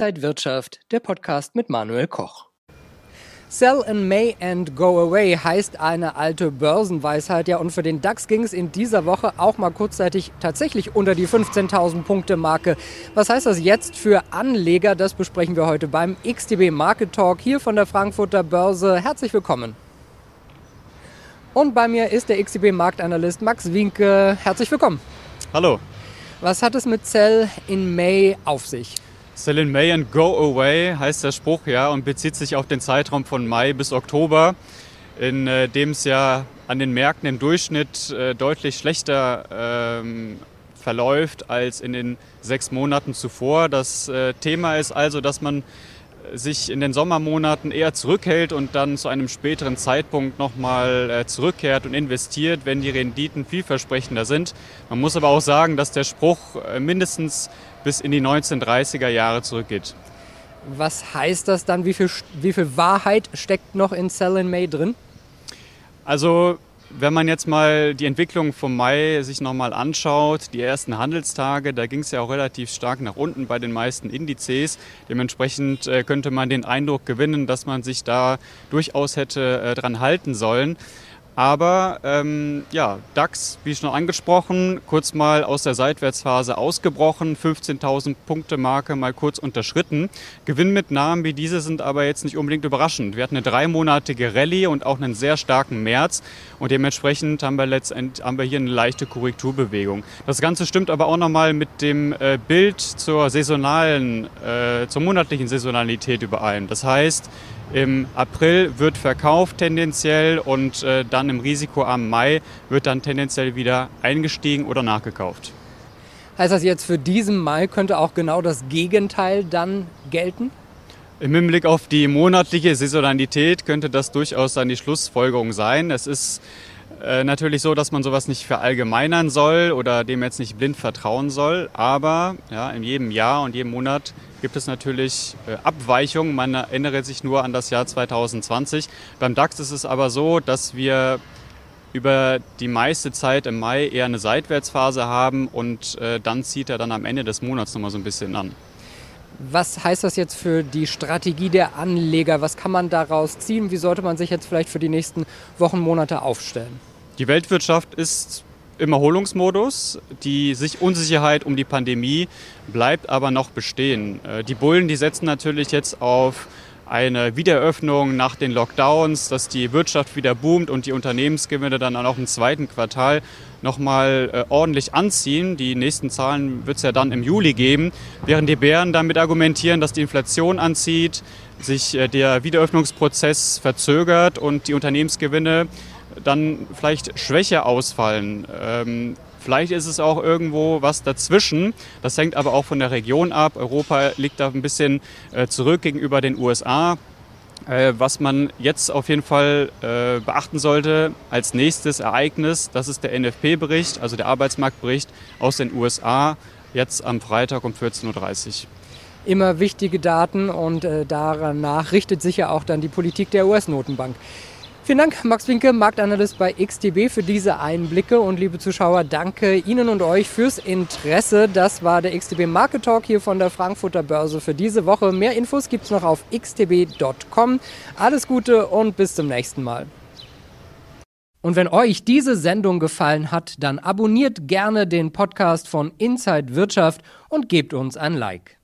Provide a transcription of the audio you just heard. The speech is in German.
Inside Wirtschaft, der Podcast mit Manuel Koch. Sell in May and go away heißt eine alte Börsenweisheit. Ja, und für den DAX ging es in dieser Woche auch mal kurzzeitig tatsächlich unter die 15.000 Punkte Marke. Was heißt das jetzt für Anleger? Das besprechen wir heute beim XTB Market Talk hier von der Frankfurter Börse. Herzlich willkommen. Und bei mir ist der XTB Marktanalyst Max Winke. Herzlich willkommen. Hallo. Was hat es mit Sell in May auf sich? Sell in May and go away heißt der Spruch ja und bezieht sich auf den Zeitraum von Mai bis Oktober, in äh, dem es ja an den Märkten im Durchschnitt äh, deutlich schlechter ähm, verläuft als in den sechs Monaten zuvor. Das äh, Thema ist also, dass man sich in den Sommermonaten eher zurückhält und dann zu einem späteren Zeitpunkt nochmal äh, zurückkehrt und investiert, wenn die Renditen vielversprechender sind. Man muss aber auch sagen, dass der Spruch äh, mindestens bis in die 1930er Jahre zurückgeht. Was heißt das dann? Wie viel, wie viel Wahrheit steckt noch in Sell in May drin? Also wenn man jetzt mal die Entwicklung vom Mai sich nochmal anschaut, die ersten Handelstage, da ging es ja auch relativ stark nach unten bei den meisten Indizes. Dementsprechend äh, könnte man den Eindruck gewinnen, dass man sich da durchaus hätte äh, dran halten sollen. Aber ähm, ja, DAX, wie schon angesprochen, kurz mal aus der Seitwärtsphase ausgebrochen, 15.000 Punkte Marke mal kurz unterschritten. Gewinnmitnahmen wie diese sind aber jetzt nicht unbedingt überraschend. Wir hatten eine dreimonatige Rallye und auch einen sehr starken März und dementsprechend haben wir letztendlich haben wir hier eine leichte Korrekturbewegung. Das Ganze stimmt aber auch nochmal mit dem äh, Bild zur saisonalen, äh, zur monatlichen Saisonalität überein. Das heißt, im April wird verkauft tendenziell und äh, dann im Risikoarmen Mai wird dann tendenziell wieder eingestiegen oder nachgekauft. Heißt das jetzt für diesen Mai könnte auch genau das Gegenteil dann gelten? Im Hinblick auf die monatliche Saisonalität könnte das durchaus dann die Schlussfolgerung sein. Es ist äh, natürlich so, dass man sowas nicht verallgemeinern soll oder dem jetzt nicht blind vertrauen soll. Aber ja, in jedem Jahr und jedem Monat gibt es natürlich äh, Abweichungen. Man erinnere sich nur an das Jahr 2020. Beim DAX ist es aber so, dass wir über die meiste Zeit im Mai eher eine Seitwärtsphase haben und äh, dann zieht er dann am Ende des Monats nochmal so ein bisschen an. Was heißt das jetzt für die Strategie der Anleger? Was kann man daraus ziehen? Wie sollte man sich jetzt vielleicht für die nächsten Wochen, Monate aufstellen? Die Weltwirtschaft ist im Erholungsmodus. Die sich Unsicherheit um die Pandemie bleibt aber noch bestehen. Äh, die Bullen, die setzen natürlich jetzt auf eine Wiedereröffnung nach den Lockdowns, dass die Wirtschaft wieder boomt und die Unternehmensgewinne dann auch im zweiten Quartal nochmal äh, ordentlich anziehen. Die nächsten Zahlen wird es ja dann im Juli geben, während die Bären damit argumentieren, dass die Inflation anzieht, sich äh, der Wiederöffnungsprozess verzögert und die Unternehmensgewinne dann vielleicht schwächer ausfallen. Ähm, vielleicht ist es auch irgendwo was dazwischen. Das hängt aber auch von der Region ab. Europa liegt da ein bisschen äh, zurück gegenüber den USA. Äh, was man jetzt auf jeden Fall äh, beachten sollte als nächstes Ereignis, das ist der NFP-Bericht, also der Arbeitsmarktbericht aus den USA, jetzt am Freitag um 14.30 Uhr immer wichtige Daten und danach richtet sich ja auch dann die Politik der US-Notenbank. Vielen Dank, Max Winke, Marktanalyst bei XTB, für diese Einblicke. Und liebe Zuschauer, danke Ihnen und euch fürs Interesse. Das war der XTB Market Talk hier von der Frankfurter Börse für diese Woche. Mehr Infos gibt es noch auf xtb.com. Alles Gute und bis zum nächsten Mal. Und wenn euch diese Sendung gefallen hat, dann abonniert gerne den Podcast von Inside Wirtschaft und gebt uns ein Like.